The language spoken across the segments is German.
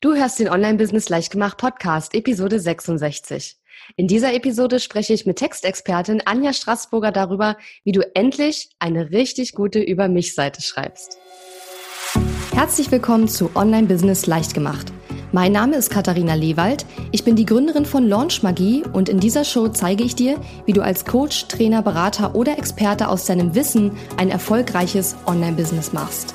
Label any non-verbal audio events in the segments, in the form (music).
Du hörst den Online-Business Leichtgemacht Podcast, Episode 66. In dieser Episode spreche ich mit Textexpertin Anja Straßburger darüber, wie du endlich eine richtig gute Über mich-Seite schreibst. Herzlich willkommen zu Online-Business Leichtgemacht. Mein Name ist Katharina Lewald. Ich bin die Gründerin von Launch Magie und in dieser Show zeige ich dir, wie du als Coach, Trainer, Berater oder Experte aus deinem Wissen ein erfolgreiches Online-Business machst.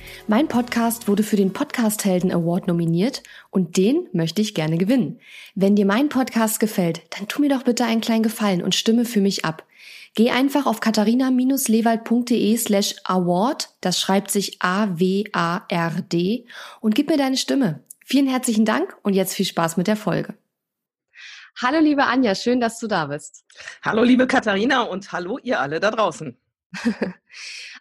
Mein Podcast wurde für den Podcast Helden Award nominiert und den möchte ich gerne gewinnen. Wenn dir mein Podcast gefällt, dann tu mir doch bitte einen kleinen Gefallen und stimme für mich ab. Geh einfach auf katharina-lewald.de slash award, das schreibt sich A-W-A-R-D und gib mir deine Stimme. Vielen herzlichen Dank und jetzt viel Spaß mit der Folge. Hallo liebe Anja, schön, dass du da bist. Hallo liebe Katharina und hallo ihr alle da draußen. (laughs)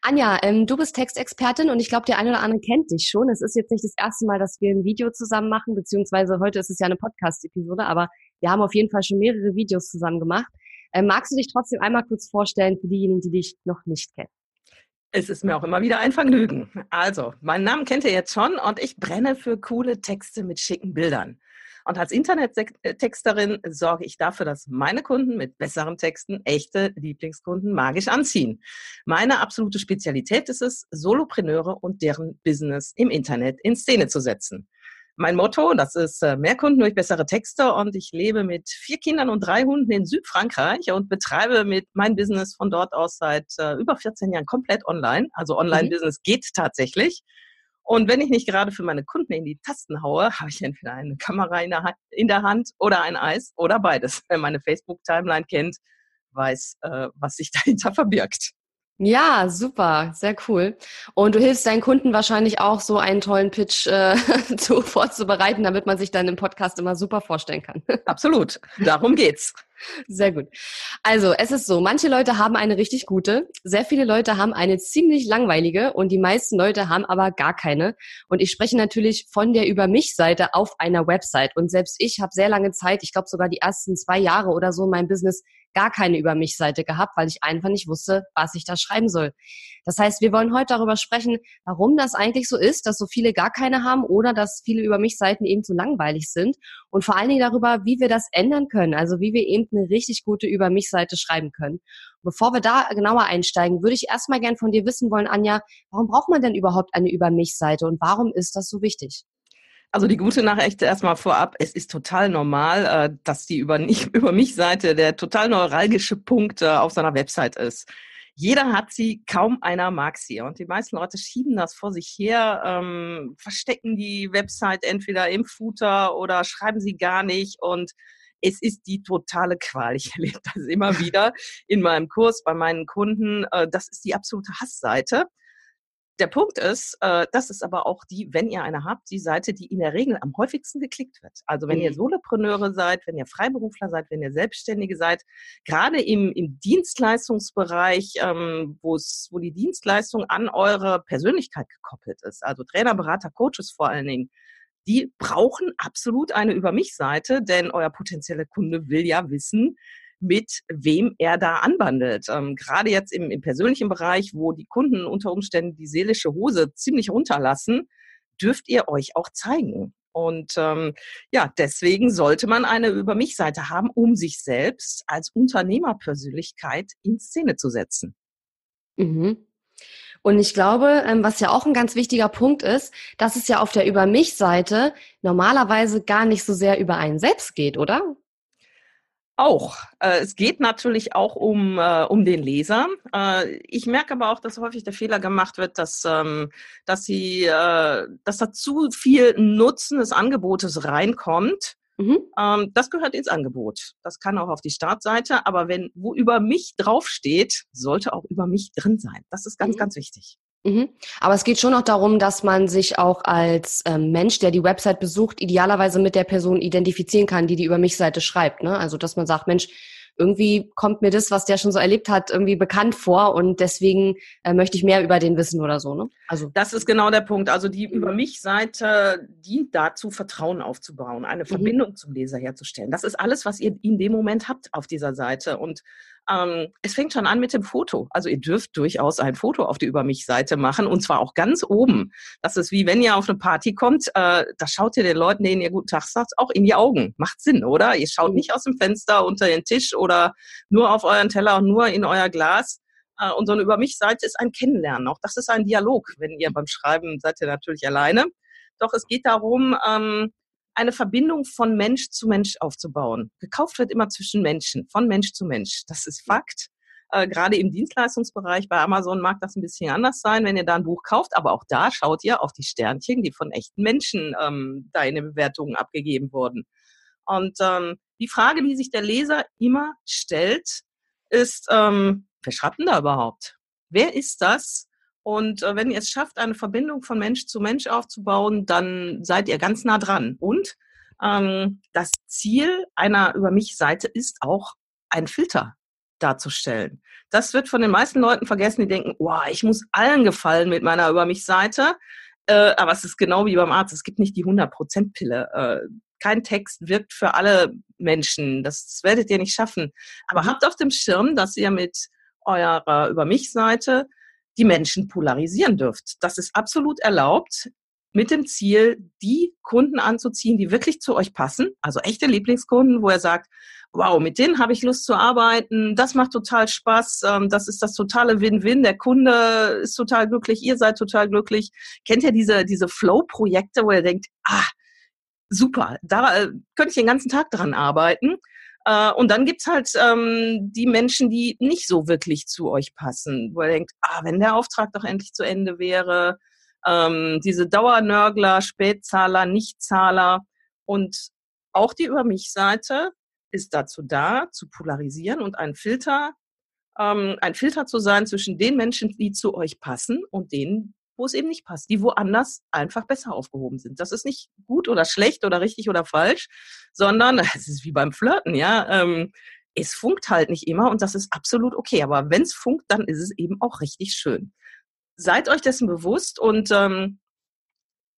Anja, ähm, du bist Textexpertin und ich glaube, der eine oder andere kennt dich schon. Es ist jetzt nicht das erste Mal, dass wir ein Video zusammen machen, beziehungsweise heute ist es ja eine Podcast-Episode, aber wir haben auf jeden Fall schon mehrere Videos zusammen gemacht. Ähm, magst du dich trotzdem einmal kurz vorstellen für diejenigen, die dich noch nicht kennen? Es ist mir auch immer wieder ein Vergnügen. Also, meinen Namen kennt ihr jetzt schon und ich brenne für coole Texte mit schicken Bildern. Und als Internettexterin sorge ich dafür, dass meine Kunden mit besseren Texten echte Lieblingskunden magisch anziehen. Meine absolute Spezialität ist es, Solopreneure und deren Business im Internet in Szene zu setzen. Mein Motto, das ist äh, mehr Kunden durch bessere Texte und ich lebe mit vier Kindern und drei Hunden in Südfrankreich und betreibe mit mein Business von dort aus seit äh, über 14 Jahren komplett online. Also Online-Business mhm. geht tatsächlich. Und wenn ich nicht gerade für meine Kunden in die Tasten haue, habe ich entweder eine Kamera in der, Hand, in der Hand oder ein Eis oder beides. Wer meine Facebook-Timeline kennt, weiß, äh, was sich (laughs) dahinter verbirgt. Ja, super, sehr cool. Und du hilfst deinen Kunden wahrscheinlich auch, so einen tollen Pitch äh, (laughs) zu, vorzubereiten, damit man sich dann im Podcast immer super vorstellen kann. (laughs) Absolut, darum geht's. Sehr gut. Also, es ist so, manche Leute haben eine richtig gute, sehr viele Leute haben eine ziemlich langweilige und die meisten Leute haben aber gar keine. Und ich spreche natürlich von der Über mich Seite auf einer Website. Und selbst ich habe sehr lange Zeit, ich glaube sogar die ersten zwei Jahre oder so, mein Business gar keine Über mich Seite gehabt, weil ich einfach nicht wusste, was ich da schreiben soll. Das heißt, wir wollen heute darüber sprechen, warum das eigentlich so ist, dass so viele gar keine haben oder dass viele Über mich Seiten eben zu langweilig sind und vor allen Dingen darüber, wie wir das ändern können, also wie wir eben eine richtig gute Über mich Seite schreiben können. Bevor wir da genauer einsteigen, würde ich erstmal gern von dir wissen wollen, Anja, warum braucht man denn überhaupt eine Über mich Seite und warum ist das so wichtig? Also die gute Nachricht erstmal vorab, es ist total normal, äh, dass die über, (laughs) über mich Seite der total neuralgische Punkt äh, auf seiner Website ist. Jeder hat sie, kaum einer mag sie. Und die meisten Leute schieben das vor sich her, ähm, verstecken die Website entweder im Footer oder schreiben sie gar nicht. Und es ist die totale Qual. Ich erlebe (laughs) das immer wieder in meinem Kurs bei meinen Kunden. Äh, das ist die absolute Hassseite. Der Punkt ist, äh, das ist aber auch die, wenn ihr eine habt, die Seite, die in der Regel am häufigsten geklickt wird. Also wenn mhm. ihr Solopreneure seid, wenn ihr Freiberufler seid, wenn ihr Selbstständige seid, gerade im, im Dienstleistungsbereich, ähm, wo die Dienstleistung an eure Persönlichkeit gekoppelt ist, also Trainer, Berater, Coaches vor allen Dingen, die brauchen absolut eine Über mich Seite, denn euer potenzieller Kunde will ja wissen, mit wem er da anbandelt. Ähm, gerade jetzt im, im persönlichen Bereich, wo die Kunden unter Umständen die seelische Hose ziemlich runterlassen, dürft ihr euch auch zeigen. Und ähm, ja, deswegen sollte man eine Über mich Seite haben, um sich selbst als Unternehmerpersönlichkeit in Szene zu setzen. Mhm. Und ich glaube, ähm, was ja auch ein ganz wichtiger Punkt ist, dass es ja auf der Über mich Seite normalerweise gar nicht so sehr über einen selbst geht, oder? Auch. Äh, es geht natürlich auch um, äh, um den Leser. Äh, ich merke aber auch, dass häufig der Fehler gemacht wird, dass, ähm, dass, sie, dass da zu viel Nutzen des Angebotes reinkommt. Mhm. Ähm, das gehört ins Angebot. Das kann auch auf die Startseite, aber wenn wo über mich draufsteht, sollte auch über mich drin sein. Das ist ganz, mhm. ganz wichtig. Mhm. Aber es geht schon auch darum, dass man sich auch als ähm, Mensch, der die Website besucht, idealerweise mit der Person identifizieren kann, die die über mich Seite schreibt. Ne? Also dass man sagt, Mensch, irgendwie kommt mir das, was der schon so erlebt hat, irgendwie bekannt vor und deswegen äh, möchte ich mehr über den wissen oder so. Ne? Also das ist genau der Punkt. Also die über mich Seite dient dazu, Vertrauen aufzubauen, eine mhm. Verbindung zum Leser herzustellen. Das ist alles, was ihr in dem Moment habt auf dieser Seite und ähm, es fängt schon an mit dem Foto. Also ihr dürft durchaus ein Foto auf die Über mich-Seite machen und zwar auch ganz oben. Das ist wie wenn ihr auf eine Party kommt, äh, da schaut ihr den Leuten, denen ihr guten Tag sagt, auch in die Augen. Macht Sinn, oder? Ihr schaut mhm. nicht aus dem Fenster unter den Tisch oder nur auf euren Teller und nur in euer Glas. Äh, und so eine Über mich-Seite ist ein Kennenlernen. Auch das ist ein Dialog. Wenn ihr beim Schreiben seid ihr natürlich alleine. Doch es geht darum, ähm, eine Verbindung von Mensch zu Mensch aufzubauen. Gekauft wird immer zwischen Menschen, von Mensch zu Mensch. Das ist Fakt. Äh, gerade im Dienstleistungsbereich bei Amazon mag das ein bisschen anders sein, wenn ihr da ein Buch kauft, aber auch da schaut ihr auf die Sternchen, die von echten Menschen ähm, da in den Bewertungen abgegeben wurden. Und ähm, die Frage, die sich der Leser immer stellt, ist, ähm, wer schreibt denn da überhaupt? Wer ist das? Und äh, wenn ihr es schafft, eine Verbindung von Mensch zu Mensch aufzubauen, dann seid ihr ganz nah dran. Und ähm, das Ziel einer Über mich Seite ist auch ein Filter darzustellen. Das wird von den meisten Leuten vergessen, die denken, wow, ich muss allen gefallen mit meiner Über mich Seite. Äh, aber es ist genau wie beim Arzt. Es gibt nicht die 100%-Pille. Äh, kein Text wirkt für alle Menschen. Das, werdet ihr nicht schaffen. Aber mhm. habt auf dem Schirm, dass ihr mit eurer Über mich Seite die Menschen polarisieren dürft. Das ist absolut erlaubt mit dem Ziel, die Kunden anzuziehen, die wirklich zu euch passen, also echte Lieblingskunden, wo er sagt, wow, mit denen habe ich Lust zu arbeiten, das macht total Spaß, ähm, das ist das totale Win-Win, der Kunde ist total glücklich, ihr seid total glücklich. Kennt ihr diese, diese Flow-Projekte, wo ihr denkt, ah, super, da äh, könnte ich den ganzen Tag dran arbeiten. Äh, und dann gibt's halt ähm, die Menschen, die nicht so wirklich zu euch passen, wo ihr denkt, ah, wenn der Auftrag doch endlich zu Ende wäre, ähm, diese Dauernörgler, Spätzahler, Nichtzahler und auch die Über mich-Seite ist dazu da, zu polarisieren und ein Filter, ähm, ein Filter zu sein zwischen den Menschen, die zu euch passen und denen, wo es eben nicht passt, die woanders einfach besser aufgehoben sind. Das ist nicht gut oder schlecht oder richtig oder falsch, sondern (laughs) es ist wie beim Flirten, ja. Ähm, es funkt halt nicht immer und das ist absolut okay. Aber wenn es funkt, dann ist es eben auch richtig schön. Seid euch dessen bewusst und ähm,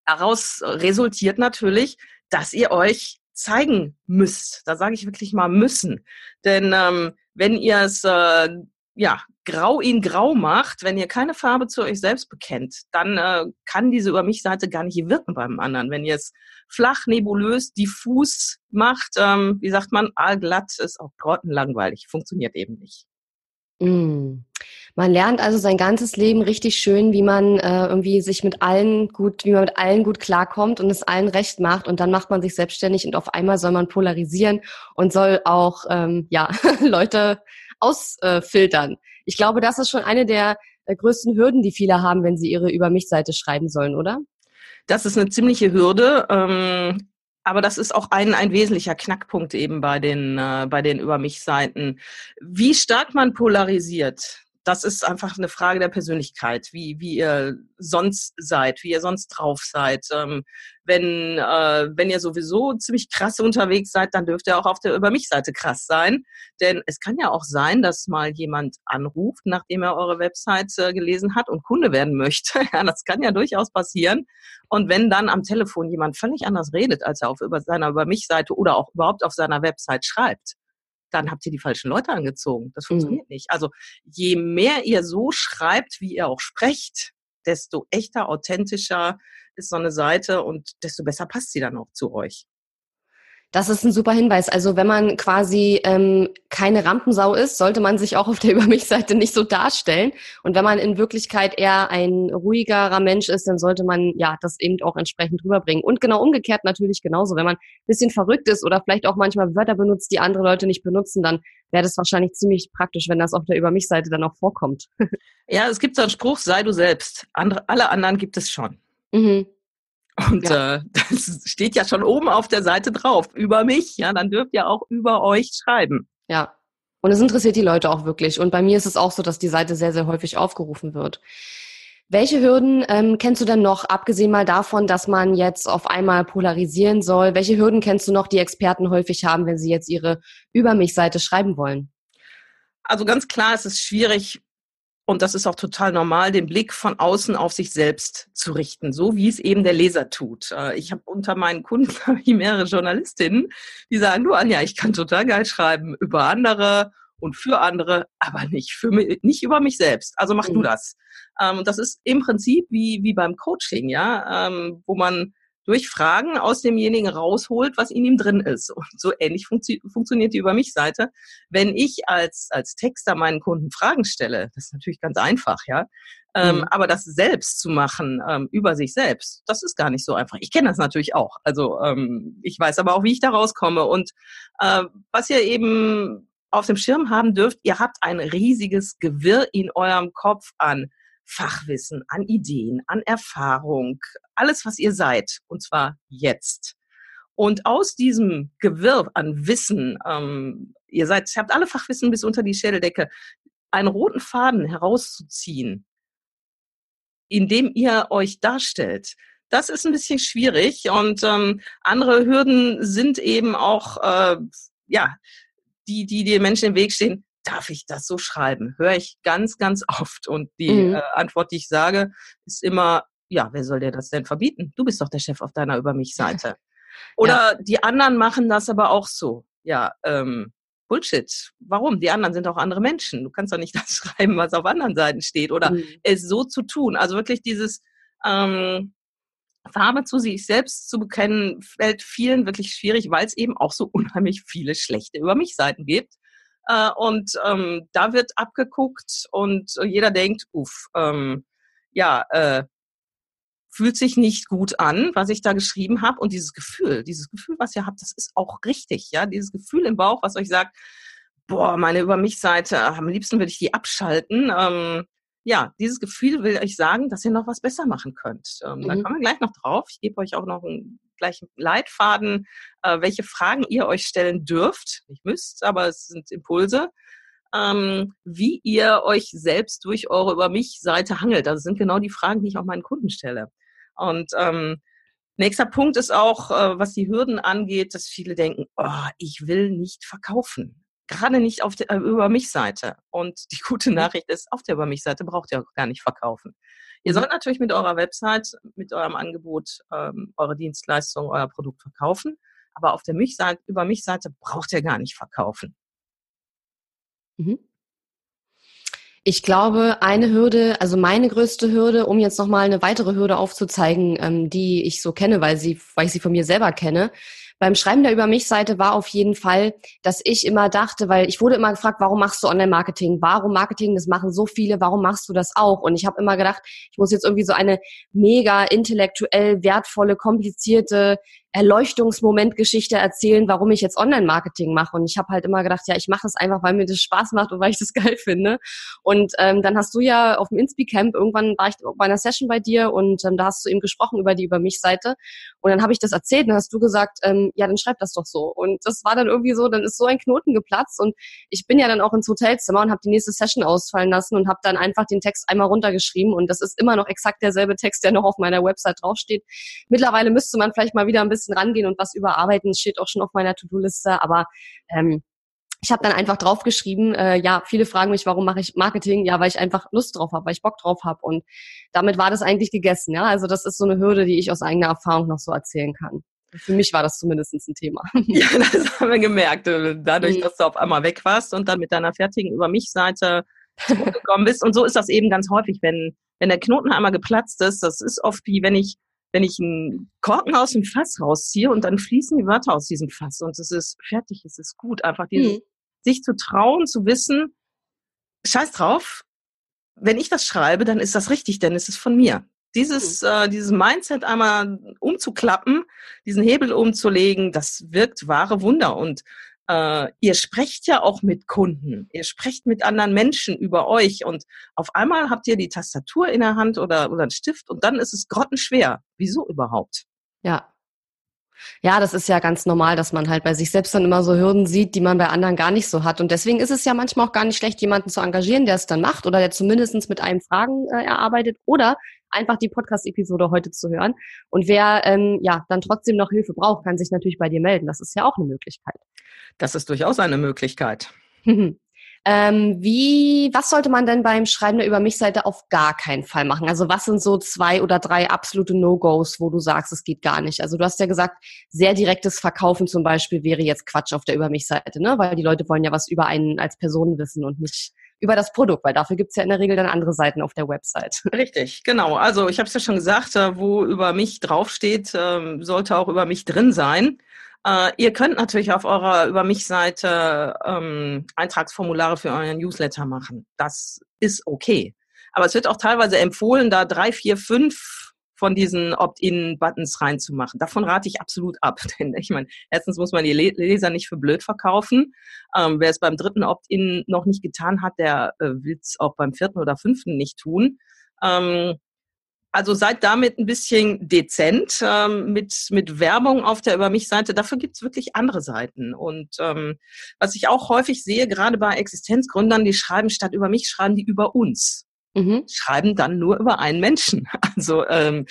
daraus resultiert natürlich, dass ihr euch zeigen müsst. Da sage ich wirklich mal müssen. Denn ähm, wenn ihr es äh, ja, grau in grau macht, wenn ihr keine Farbe zu euch selbst bekennt, dann äh, kann diese Über mich-Seite gar nicht wirken beim anderen. Wenn ihr es flach, nebulös, diffus macht, ähm, wie sagt man, allglatt, ist auch grottenlangweilig, funktioniert eben nicht. Mm. Man lernt also sein ganzes Leben richtig schön, wie man äh, irgendwie sich mit allen gut, wie man mit allen gut klarkommt und es allen recht macht und dann macht man sich selbstständig und auf einmal soll man polarisieren und soll auch ähm, ja (laughs) Leute ausfiltern. ich glaube, das ist schon eine der größten Hürden, die viele haben, wenn sie ihre Über mich-Seite schreiben sollen, oder? Das ist eine ziemliche Hürde. Ähm, aber das ist auch ein, ein wesentlicher Knackpunkt eben bei den, äh, bei den Über mich-Seiten. Wie stark man polarisiert, das ist einfach eine Frage der Persönlichkeit, wie, wie ihr sonst seid, wie ihr sonst drauf seid. Ähm, wenn, äh, wenn ihr sowieso ziemlich krass unterwegs seid, dann dürft ihr auch auf der Über mich-Seite krass sein. Denn es kann ja auch sein, dass mal jemand anruft, nachdem er eure Website äh, gelesen hat und Kunde werden möchte. (laughs) ja, das kann ja durchaus passieren. Und wenn dann am Telefon jemand völlig anders redet, als er auf über seiner Über mich-Seite oder auch überhaupt auf seiner Website schreibt, dann habt ihr die falschen Leute angezogen. Das mhm. funktioniert mhm. nicht. Also je mehr ihr so schreibt, wie ihr auch sprecht, desto echter, authentischer ist so eine Seite und desto besser passt sie dann auch zu euch. Das ist ein super Hinweis. Also wenn man quasi ähm, keine Rampensau ist, sollte man sich auch auf der (laughs) Über mich-Seite nicht so darstellen. Und wenn man in Wirklichkeit eher ein ruhigerer Mensch ist, dann sollte man ja das eben auch entsprechend rüberbringen. Und genau umgekehrt natürlich genauso. Wenn man ein bisschen verrückt ist oder vielleicht auch manchmal Wörter benutzt, die andere Leute nicht benutzen, dann wäre das wahrscheinlich ziemlich praktisch, wenn das auf der Über mich-Seite dann auch vorkommt. (laughs) ja, es gibt so einen Spruch, sei du selbst. Andere, alle anderen gibt es schon. Mhm. Und ja. äh, (laughs) das steht ja schon oben auf der Seite drauf, über mich. Ja, dann dürft ihr auch über euch schreiben. Ja. Und es interessiert die Leute auch wirklich. Und bei mir ist es auch so, dass die Seite sehr, sehr häufig aufgerufen wird. Welche Hürden ähm, kennst du denn noch, abgesehen mal davon, dass man jetzt auf einmal polarisieren soll? Welche Hürden kennst du noch, die Experten häufig haben, wenn sie jetzt ihre Über mich-Seite schreiben wollen? Also ganz klar, es ist schwierig, und das ist auch total normal, den Blick von außen auf sich selbst zu richten, so wie es eben der Leser tut. Äh, ich habe unter meinen Kunden (laughs) mehrere Journalistinnen, die sagen, du Anja, ich kann total geil schreiben über andere und für andere, aber nicht für mich, nicht über mich selbst. Also mach mhm. du das. Ähm, das ist im Prinzip wie, wie beim Coaching, ja, ähm, wo man durch Fragen aus demjenigen rausholt, was in ihm drin ist. Und so ähnlich funktio funktioniert die Über mich Seite. Wenn ich als, als Texter meinen Kunden Fragen stelle, das ist natürlich ganz einfach, ja. Ähm, mhm. aber das selbst zu machen, ähm, über sich selbst, das ist gar nicht so einfach. Ich kenne das natürlich auch. Also ähm, ich weiß aber auch, wie ich da rauskomme. Und äh, was ihr eben auf dem Schirm haben dürft, ihr habt ein riesiges Gewirr in eurem Kopf an Fachwissen, an Ideen, an Erfahrung, alles, was ihr seid, und zwar jetzt. Und aus diesem Gewirr an Wissen, ähm, ihr seid, ihr habt alle Fachwissen bis unter die Schädeldecke, einen roten Faden herauszuziehen, indem ihr euch darstellt, das ist ein bisschen schwierig. Und ähm, andere Hürden sind eben auch, äh, ja, die, die den Menschen im Weg stehen darf ich das so schreiben? Höre ich ganz, ganz (laughs) oft. Und die mhm. äh, Antwort, die ich sage, ist immer, ja, wer soll dir das denn verbieten? Du bist doch der Chef auf deiner Über mich-Seite. (laughs) Oder ja. die anderen machen das aber auch so. Ja, ähm, Bullshit. Warum? Die anderen sind auch andere Menschen. Du kannst doch nicht (laughs) das schreiben, was auf anderen Seiten steht oder mhm. es so zu tun. Also wirklich dieses ähm, Farbe zu sich selbst zu bekennen, fällt vielen wirklich schwierig, weil es eben auch so unheimlich viele schlechte Über mich Seiten gibt. Äh, und ähm, da wird abgeguckt und jeder denkt, uff, ähm, ja, äh, fühlt sich nicht gut an, was ich da geschrieben habe. Und dieses Gefühl, dieses Gefühl, was ihr habt, das ist auch richtig, ja. Dieses Gefühl im Bauch, was euch sagt, boah, meine Über mich-Seite, am liebsten würde ich die abschalten. Ähm, ja, dieses Gefühl will euch sagen, dass ihr noch was besser machen könnt. Ähm, mhm. Da kommen wir gleich noch drauf. Ich gebe euch auch noch einen gleichen Leitfaden, äh, welche Fragen ihr euch stellen dürft. Nicht müsst, aber es sind Impulse. Ähm, wie ihr euch selbst durch eure Über mich Seite hangelt. Das sind genau die Fragen, die ich auch meinen Kunden stelle. Und ähm, nächster Punkt ist auch, äh, was die Hürden angeht, dass viele denken, oh, ich will nicht verkaufen gerade nicht auf der äh, Über mich Seite. Und die gute mhm. Nachricht ist, auf der Über mich Seite braucht ihr auch gar nicht verkaufen. Ihr mhm. sollt natürlich mit eurer Website, mit eurem Angebot ähm, eure Dienstleistung, euer Produkt verkaufen. Aber auf der mich Seite, Über mich Seite braucht ihr gar nicht verkaufen. Mhm. Ich glaube, eine Hürde, also meine größte Hürde, um jetzt nochmal eine weitere Hürde aufzuzeigen, ähm, die ich so kenne, weil, sie, weil ich sie von mir selber kenne, beim Schreiben der Über mich Seite war auf jeden Fall, dass ich immer dachte, weil ich wurde immer gefragt, warum machst du Online-Marketing? Warum Marketing? Das machen so viele. Warum machst du das auch? Und ich habe immer gedacht, ich muss jetzt irgendwie so eine mega intellektuell wertvolle, komplizierte Erleuchtungsmomentgeschichte erzählen, warum ich jetzt Online-Marketing mache. Und ich habe halt immer gedacht, ja, ich mache es einfach, weil mir das Spaß macht und weil ich das (laughs) geil finde. Und ähm, dann hast du ja auf dem Inspi-Camp, irgendwann war ich bei einer Session bei dir und ähm, da hast du eben gesprochen über die Über mich-Seite. Und dann habe ich das erzählt und dann hast du gesagt, ähm, ja, dann schreib das doch so. Und das war dann irgendwie so, dann ist so ein Knoten geplatzt und ich bin ja dann auch ins Hotelzimmer und habe die nächste Session ausfallen lassen und habe dann einfach den Text einmal runtergeschrieben und das ist immer noch exakt derselbe Text, der noch auf meiner Website draufsteht. Mittlerweile müsste man vielleicht mal wieder ein bisschen bisschen rangehen und was überarbeiten. steht auch schon auf meiner To-Do-Liste, aber ähm, ich habe dann einfach draufgeschrieben, äh, ja, viele fragen mich, warum mache ich Marketing? Ja, weil ich einfach Lust drauf habe, weil ich Bock drauf habe. Und damit war das eigentlich gegessen. Ja, also das ist so eine Hürde, die ich aus eigener Erfahrung noch so erzählen kann. Für mich war das zumindest ein Thema. (laughs) Ja, das haben wir gemerkt. Dadurch, mhm. dass du auf einmal weg warst und dann mit deiner fertigen Über mich Seite zurückgekommen bist. Und so ist das eben ganz häufig, wenn, wenn der Knoten einmal geplatzt ist. Das ist oft wie, wenn ich wenn ich einen Korken aus dem Fass rausziehe und dann fließen die Wörter aus diesem Fass und es ist fertig, es ist gut. Einfach dieses, mhm. sich zu trauen, zu wissen, scheiß drauf, wenn ich das schreibe, dann ist das richtig, denn es ist von mir. Dieses, mhm. äh, dieses Mindset einmal umzuklappen, diesen Hebel umzulegen, das wirkt wahre Wunder. Und äh, ihr sprecht ja auch mit Kunden, ihr sprecht mit anderen Menschen über euch und auf einmal habt ihr die Tastatur in der Hand oder, oder einen Stift und dann ist es grottenschwer. Wieso überhaupt? Ja. Ja, das ist ja ganz normal, dass man halt bei sich selbst dann immer so Hürden sieht, die man bei anderen gar nicht so hat. Und deswegen ist es ja manchmal auch gar nicht schlecht, jemanden zu engagieren, der es dann macht oder der zumindest mit einem Fragen äh, erarbeitet oder einfach die Podcast-Episode heute zu hören. Und wer ähm, ja dann trotzdem noch Hilfe braucht, kann sich natürlich bei dir melden. Das ist ja auch eine Möglichkeit. Das ist durchaus eine Möglichkeit. (laughs) Ähm, wie, was sollte man denn beim Schreiben der Über mich-Seite auf gar keinen Fall machen? Also was sind so zwei oder drei absolute No-Gos, wo du sagst, es geht gar nicht? Also du hast ja gesagt, sehr direktes Verkaufen zum Beispiel wäre jetzt Quatsch auf der Über mich-Seite, ne? Weil die Leute wollen ja was über einen als Person wissen und nicht über das Produkt, weil dafür gibt's ja in der Regel dann andere Seiten auf der Website. (laughs) Richtig, genau. Also ich habe es ja schon gesagt, äh, wo über mich draufsteht, ähm, sollte auch über mich drin sein. Äh, ihr könnt natürlich auf eurer Über mich-Seite ähm, Eintragsformulare für euren Newsletter machen. Das ist okay. Aber es wird auch teilweise empfohlen, da drei, vier, fünf von diesen Opt-in-Buttons reinzumachen. Davon rate ich absolut ab. (laughs) Denn ich meine, erstens muss man die Leser nicht für blöd verkaufen. Ähm, wer es beim dritten Opt-in noch nicht getan hat, der äh, will es auch beim vierten oder fünften nicht tun. Ähm, also seid damit ein bisschen dezent ähm, mit, mit Werbung auf der Über mich-Seite. Dafür gibt's wirklich andere Seiten. Und ähm, was ich auch häufig sehe, gerade bei Existenzgründern, die schreiben statt über mich, schreiben die über uns. Mhm. Schreiben dann nur über einen Menschen. (laughs) Also ähm,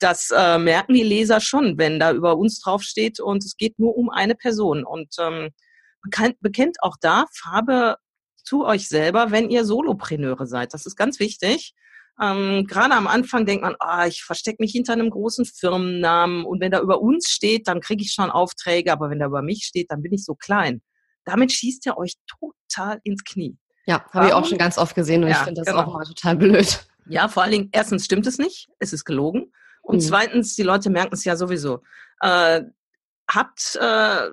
das äh, merken die Leser schon, wenn da über uns draufsteht und es geht nur um eine Person. Und ähm, bekannt, bekennt auch da Farbe zu euch selber, wenn ihr Solopreneure seid. Das ist ganz wichtig ähm, Gerade am Anfang denkt man, ah, ich verstecke mich hinter einem großen Firmennamen und wenn da über uns steht, dann kriege ich schon Aufträge, aber wenn da über mich steht, dann bin ich so klein. Damit schießt ihr euch total ins Knie. Ja, habe ich auch schon ganz oft gesehen und ja, ich finde das genau. auch mal total blöd. Ja, vor allen Dingen, erstens stimmt es nicht, es ist gelogen. Und mhm. zweitens, die Leute merken es ja sowieso. Äh, habt äh,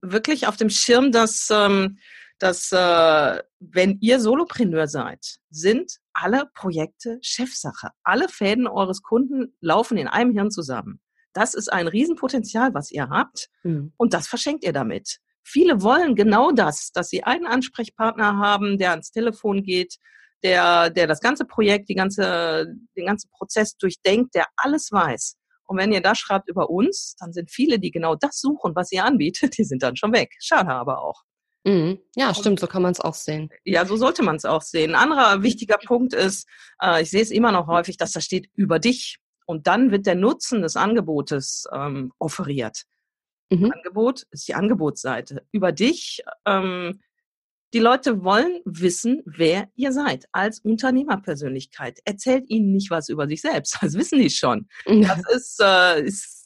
wirklich auf dem Schirm, dass, ähm, dass äh, wenn ihr Solopreneur seid, sind alle Projekte Chefsache. Alle Fäden eures Kunden laufen in einem Hirn zusammen. Das ist ein Riesenpotenzial, was ihr habt. Mhm. Und das verschenkt ihr damit. Viele wollen genau das, dass sie einen Ansprechpartner haben, der ans Telefon geht, der, der das ganze Projekt, die ganze, den ganzen Prozess durchdenkt, der alles weiß. Und wenn ihr das schreibt über uns, dann sind viele, die genau das suchen, was ihr anbietet, (laughs) die sind dann schon weg. Schade aber auch. Mhm. Ja, stimmt, so kann man es auch sehen. Ja, so sollte man es auch sehen. Ein anderer wichtiger Punkt ist, äh, ich sehe es immer noch häufig, dass da steht über dich. Und dann wird der Nutzen des Angebotes ähm, offeriert. Mhm. Angebot ist die Angebotsseite. Über dich, ähm, die Leute wollen wissen, wer ihr seid als Unternehmerpersönlichkeit. Erzählt ihnen nicht was über sich selbst, (laughs) das wissen die schon. Das ist, äh, ist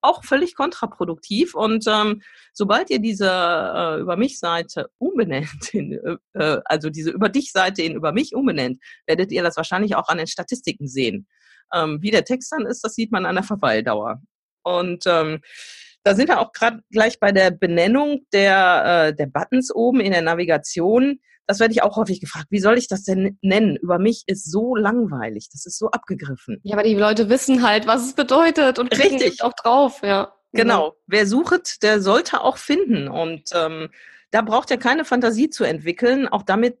auch völlig kontraproduktiv. Und ähm, sobald ihr diese äh, Über mich-Seite umbenennt, (laughs) in, äh, äh, also diese Über dich-Seite in Über mich umbenennt, werdet ihr das wahrscheinlich auch an den Statistiken sehen. Ähm, wie der Text dann ist, das sieht man an der Verweildauer. Und ähm, da sind wir auch gerade gleich bei der Benennung der, äh, der Buttons oben in der Navigation. Das werde ich auch häufig gefragt. Wie soll ich das denn nennen? Über mich ist so langweilig. Das ist so abgegriffen. Ja, aber die Leute wissen halt, was es bedeutet und kriegen Richtig. auch drauf. Ja. Genau. Wer sucht, der sollte auch finden. Und ähm, da braucht ihr keine Fantasie zu entwickeln. Auch damit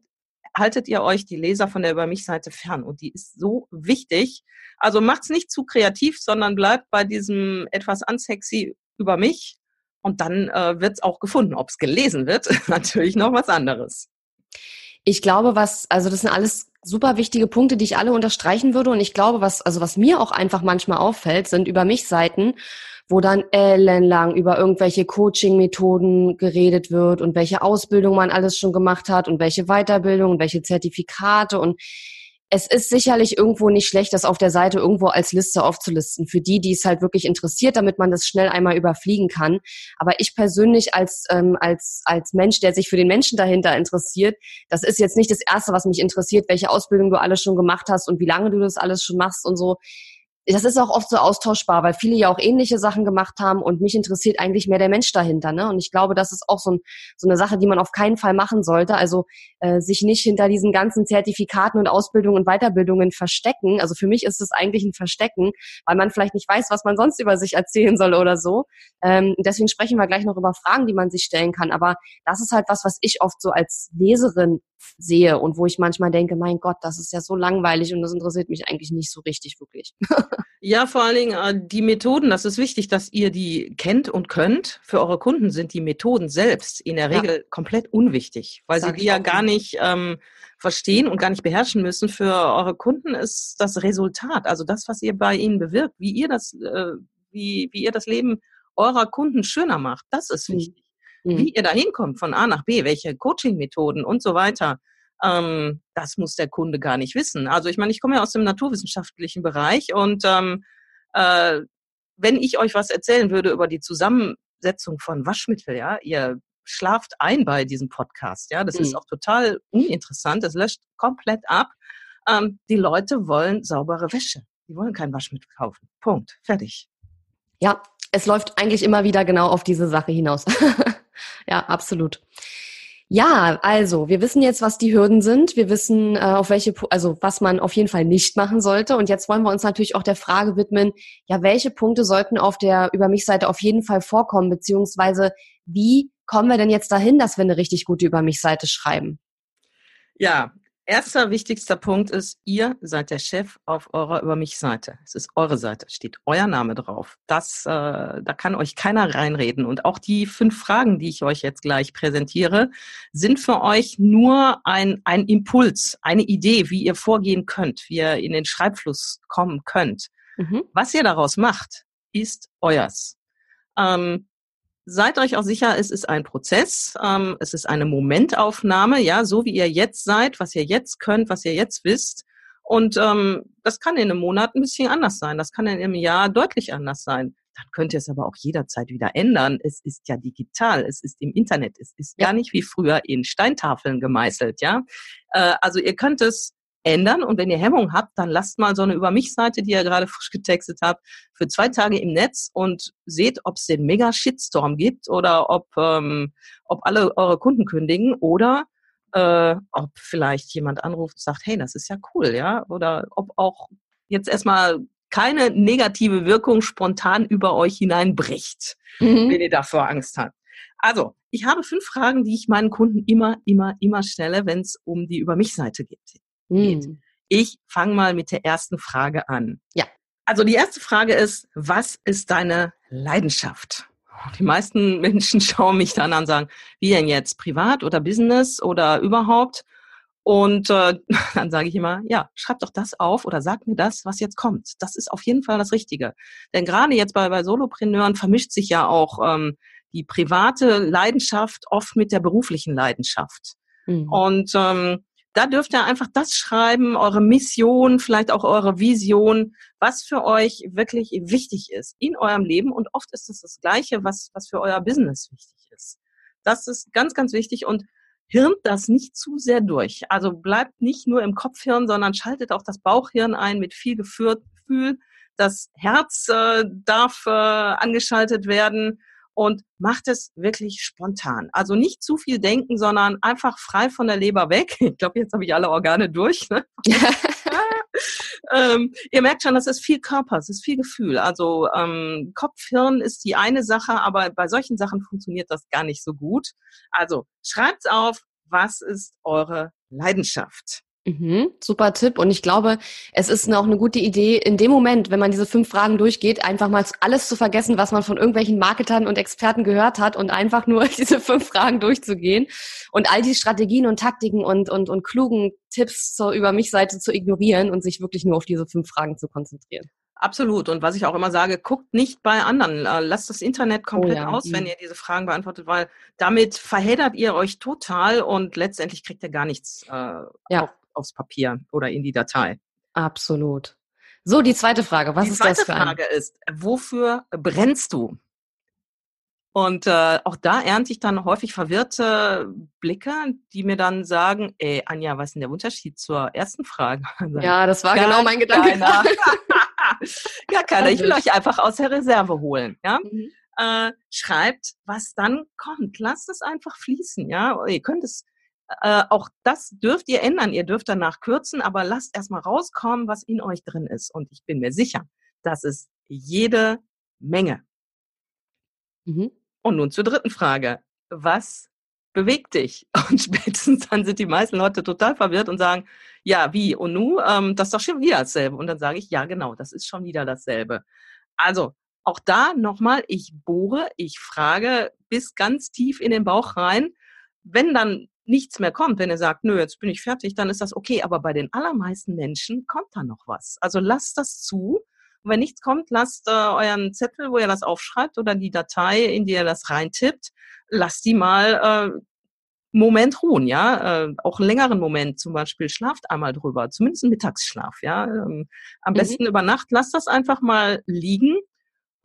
haltet ihr euch die Leser von der Über mich-Seite fern. Und die ist so wichtig. Also macht's nicht zu kreativ, sondern bleibt bei diesem etwas unsexy über mich. Und dann äh, wird's auch gefunden. Ob's gelesen wird, (laughs) natürlich noch was anderes. Ich glaube, was, also das sind alles super wichtige Punkte, die ich alle unterstreichen würde. Und ich glaube, was, also was mir auch einfach manchmal auffällt, sind über mich Seiten, wo dann ellenlang über irgendwelche Coaching-Methoden geredet wird und welche Ausbildung man alles schon gemacht hat und welche Weiterbildung und welche Zertifikate und es ist sicherlich irgendwo nicht schlecht, das auf der Seite irgendwo als Liste aufzulisten, für die, die es halt wirklich interessiert, damit man das schnell einmal überfliegen kann. Aber ich persönlich als, ähm, als, als Mensch, der sich für den Menschen dahinter interessiert, das ist jetzt nicht das Erste, was mich interessiert, welche Ausbildung du alles schon gemacht hast und wie lange du das alles schon machst und so das ist auch oft so austauschbar, weil viele ja auch ähnliche Sachen gemacht haben und mich interessiert eigentlich mehr der Mensch dahinter. Ne? Und ich glaube, das ist auch so, ein, so eine Sache, die man auf keinen Fall machen sollte. Also äh, sich nicht hinter diesen ganzen Zertifikaten und Ausbildungen und Weiterbildungen verstecken. Also für mich ist es eigentlich ein Verstecken, weil man vielleicht nicht weiß, was man sonst über sich erzählen soll oder so. Ähm, deswegen sprechen wir gleich noch über Fragen, die man sich stellen kann. Aber das ist halt was, was ich oft so als Leserin sehe und wo ich manchmal denke, mein Gott, das ist ja so langweilig und das interessiert mich eigentlich nicht so richtig wirklich. (laughs) Ja, vor allen Dingen äh, die Methoden, das ist wichtig, dass ihr die kennt und könnt. Für eure Kunden sind die Methoden selbst in der Regel ja. komplett unwichtig, weil Sag sie die ja gar nicht ähm, verstehen und gar nicht beherrschen müssen. Für eure Kunden ist das Resultat, also das, was ihr bei ihnen bewirkt, wie ihr das, äh, wie, wie ihr das Leben eurer Kunden schöner macht, das ist mhm. wichtig. Mhm. Wie ihr da hinkommt von A nach B, welche Coaching-Methoden und so weiter ähm, das muss der Kunde gar nicht wissen. Also ich meine, ich komme ja aus dem naturwissenschaftlichen Bereich und ähm, äh, wenn ich euch was erzählen würde über die Zusammensetzung von Waschmittel, ja, ihr schlaft ein bei diesem Podcast, ja, das mhm. ist auch total uninteressant, das löscht komplett ab. Ähm, die Leute wollen saubere Wäsche. Die wollen kein Waschmittel kaufen. Punkt. Fertig. Ja, es läuft eigentlich immer wieder genau auf diese Sache hinaus. (laughs) ja, absolut. Ja, also wir wissen jetzt, was die Hürden sind. Wir wissen, äh, auf welche, also was man auf jeden Fall nicht machen sollte. Und jetzt wollen wir uns natürlich auch der Frage widmen, ja, welche Punkte sollten auf der Über mich Seite auf jeden Fall vorkommen, beziehungsweise wie kommen wir denn jetzt dahin, dass wir eine richtig gute Über mich Seite schreiben? Ja, erster wichtigster Punkt ist, ihr seid der Chef auf eurer Über mich Seite. Es ist eure Seite, steht euer Name drauf. Das, äh, da kann euch keiner reinreden. Und auch die fünf Fragen, die ich euch jetzt gleich präsentiere, sind für euch nur ein, ein Impuls, eine Idee, wie ihr vorgehen könnt, wie ihr in den Schreibfluss kommen könnt. Mhm. Was ihr daraus macht, ist euers. Ähm, Seid euch auch sicher, es ist ein Prozess, ähm, es ist eine Momentaufnahme, ja, so wie ihr jetzt seid, was ihr jetzt könnt, was ihr jetzt wisst. Und ähm, das kann in einem Monat ein bisschen anders sein, das kann in einem Jahr deutlich anders sein. Dann könnt ihr es aber auch jederzeit wieder ändern. Es ist ja digital, es ist im Internet, es ist ja. gar nicht wie früher in Steintafeln gemeißelt, ja. Äh, also ihr könnt es ändern. Und wenn ihr Hemmung habt, dann lasst mal so eine Über mich-Seite, die ihr gerade frisch getextet habt, für zwei Tage im Netz und seht, ob es den Mega-Shitstorm gibt oder ob, ähm, ob alle eure Kunden kündigen oder äh, ob vielleicht jemand anruft und sagt, hey, das ist ja cool, ja, oder ob auch jetzt erstmal keine negative Wirkung spontan über euch hineinbricht, mhm. wenn ihr davor Angst habt. Also, ich habe fünf Fragen, die ich meinen Kunden immer, immer, immer stelle, wenn es um die Über mich Seite geht geht. Hm. Ich fange mal mit der ersten Frage an. Ja. Also die erste Frage ist, was ist deine Leidenschaft? Die meisten (laughs) Menschen schauen mich dann an und sagen, wie denn jetzt, privat oder Business oder überhaupt? Und äh, (laughs) dann sage ich immer, ja, schreib doch das auf oder sag mir das, was jetzt kommt. Das ist auf jeden Fall das Richtige. Denn gerade jetzt bei, bei Solopreneuren vermischt sich ja auch ähm, die private Leidenschaft oft mit der beruflichen Leidenschaft. Mhm. Und ähm, da dürft ihr einfach das schreiben, eure Mission, vielleicht auch eure Vision, was für euch wirklich wichtig ist in eurem Leben. Und oft ist es das, Gleiche, was, was für euer Business wichtig ist. Das ist ganz, ganz wichtig und hirnt das nicht zu sehr durch. Also bleibt nicht nur im Kopfhirn, sondern schaltet auch das Bauchhirn ein mit viel Gefühl. Das Herz äh, darf äh, angeschaltet werden und macht es wirklich spontan. Also nicht zu viel denken, sondern einfach frei von der Leber weg. (laughs) Ich glaube, jetzt habe ich alle Organe durch. Ne? (laughs) (laughs) ähm, ihr merkt schon, das ist viel Körper, es ist viel Gefühl. Also ähm, Kopf, Hirn ist die eine Sache, aber bei solchen Sachen funktioniert das gar nicht so gut. Also schreibt's auf, was ist eure Leidenschaft? Mhm, super Tipp. Und ich glaube, es ist auch eine gute Idee, in dem Moment, wenn man diese fünf Fragen durchgeht, einfach mal alles zu vergessen, was man von irgendwelchen Marketern und Experten gehört hat und einfach nur (laughs) diese fünf Fragen durchzugehen und all die Strategien und Taktiken und, und, und klugen Tipps zur Über mich Seite zu ignorieren und sich wirklich nur auf diese fünf Fragen zu konzentrieren. Absolut. Und was ich auch immer sage, guckt nicht bei anderen. Äh, lasst das Internet oh komplett oh ja. aus, wenn mhm. ihr diese Fragen beantwortet, weil damit verheddert ihr euch total und letztendlich kriegt ihr gar nichts äh, ja. auf, aufs Papier oder in die Datei. Absolut. So, die zweite Frage. Was die ist das für Die zweite Frage ist, wofür brennst du? Und äh, auch da ernte ich dann häufig verwirrte Blicke, die mir dann sagen, ey, Anja, was ist denn der Unterschied zur ersten Frage? (laughs) Ja, das war genau mein Gedanke. (laughs) (laughs) Gar keiner. Ich will euch einfach aus der Reserve holen. Ja? Mhm. Äh, schreibt, was dann kommt. Lasst es einfach fließen. Ja, ihr könnt es äh, auch das dürft ihr ändern. Ihr dürft danach kürzen, aber lasst erstmal rauskommen, was in euch drin ist. Und ich bin mir sicher, das ist jede Menge. Mhm. Und nun zur dritten Frage. Was beweg dich. (laughs) Und spätestens dann sind die meisten Leute total verwirrt und sagen, ja, wie, und nu, ähm, das ist doch schon wieder dasselbe. Und dann sage ich, ja, genau, das ist schon wieder dasselbe. Also, auch da nochmal, ich bohre, ich frage bis ganz tief in den Bauch rein. Wenn dann nichts mehr kommt, wenn ihr sagt, nö, jetzt bin ich fertig, dann ist das okay. Aber bei den allermeisten Menschen kommt da noch was. Also lasst das zu. Und wenn nichts kommt, lasst äh, euren Zettel, wo ihr das aufschreibt oder die Datei, in die ihr das reintippt, lasst die mal äh, Moment ruhen, ja, äh, auch einen längeren Moment zum Beispiel, schlaft einmal drüber, zumindest einen Mittagsschlaf, ja, ähm, am mhm. besten über Nacht, lasst das einfach mal liegen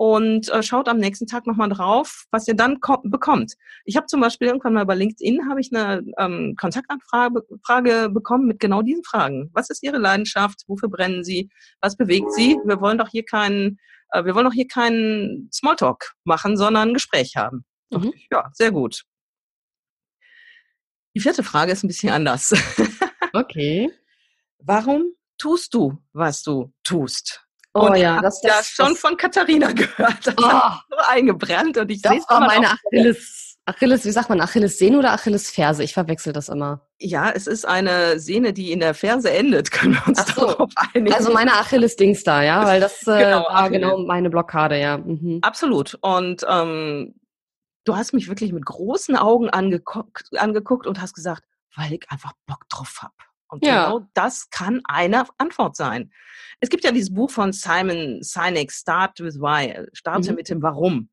und äh, schaut am nächsten Tag nochmal drauf, was ihr dann bekommt. Ich habe zum Beispiel irgendwann mal bei LinkedIn habe ich eine ähm, Kontaktanfrage Frage bekommen mit genau diesen Fragen. Was ist Ihre Leidenschaft? Wofür brennen Sie? Was bewegt Sie? Wir wollen doch hier keinen, äh, wir wollen doch hier keinen Smalltalk machen, sondern ein Gespräch haben. Mhm. Ja, sehr gut. Die vierte Frage ist ein bisschen anders. (laughs) Okay. Warum tust du, was du tust? Oh und ja, das, das, das schon von Katharina (laughs) gehört. Das oh. so eingebrannt und ich sehe es war meine Achilles. Achilles, wie sagt man, Achilles-Sehne oder Achilles-Ferse? Ich verwechsel das immer. Ja, es ist eine Sehne, die in der Ferse endet, können wir uns Ach so. darauf einigen. Also meine Achilles-Dings da, ja, weil das äh, genau, war Achilles. genau meine Blockade, ja. Mhm. Absolut. Und ähm, du hast mich wirklich mit großen Augen angeguckt, angeguckt und hast gesagt, weil ich einfach Bock drauf hab. Und ja. genau das kann eine Antwort sein. Es gibt ja dieses Buch von Simon Sinek, Start with Why, starte mhm. mit dem Warum.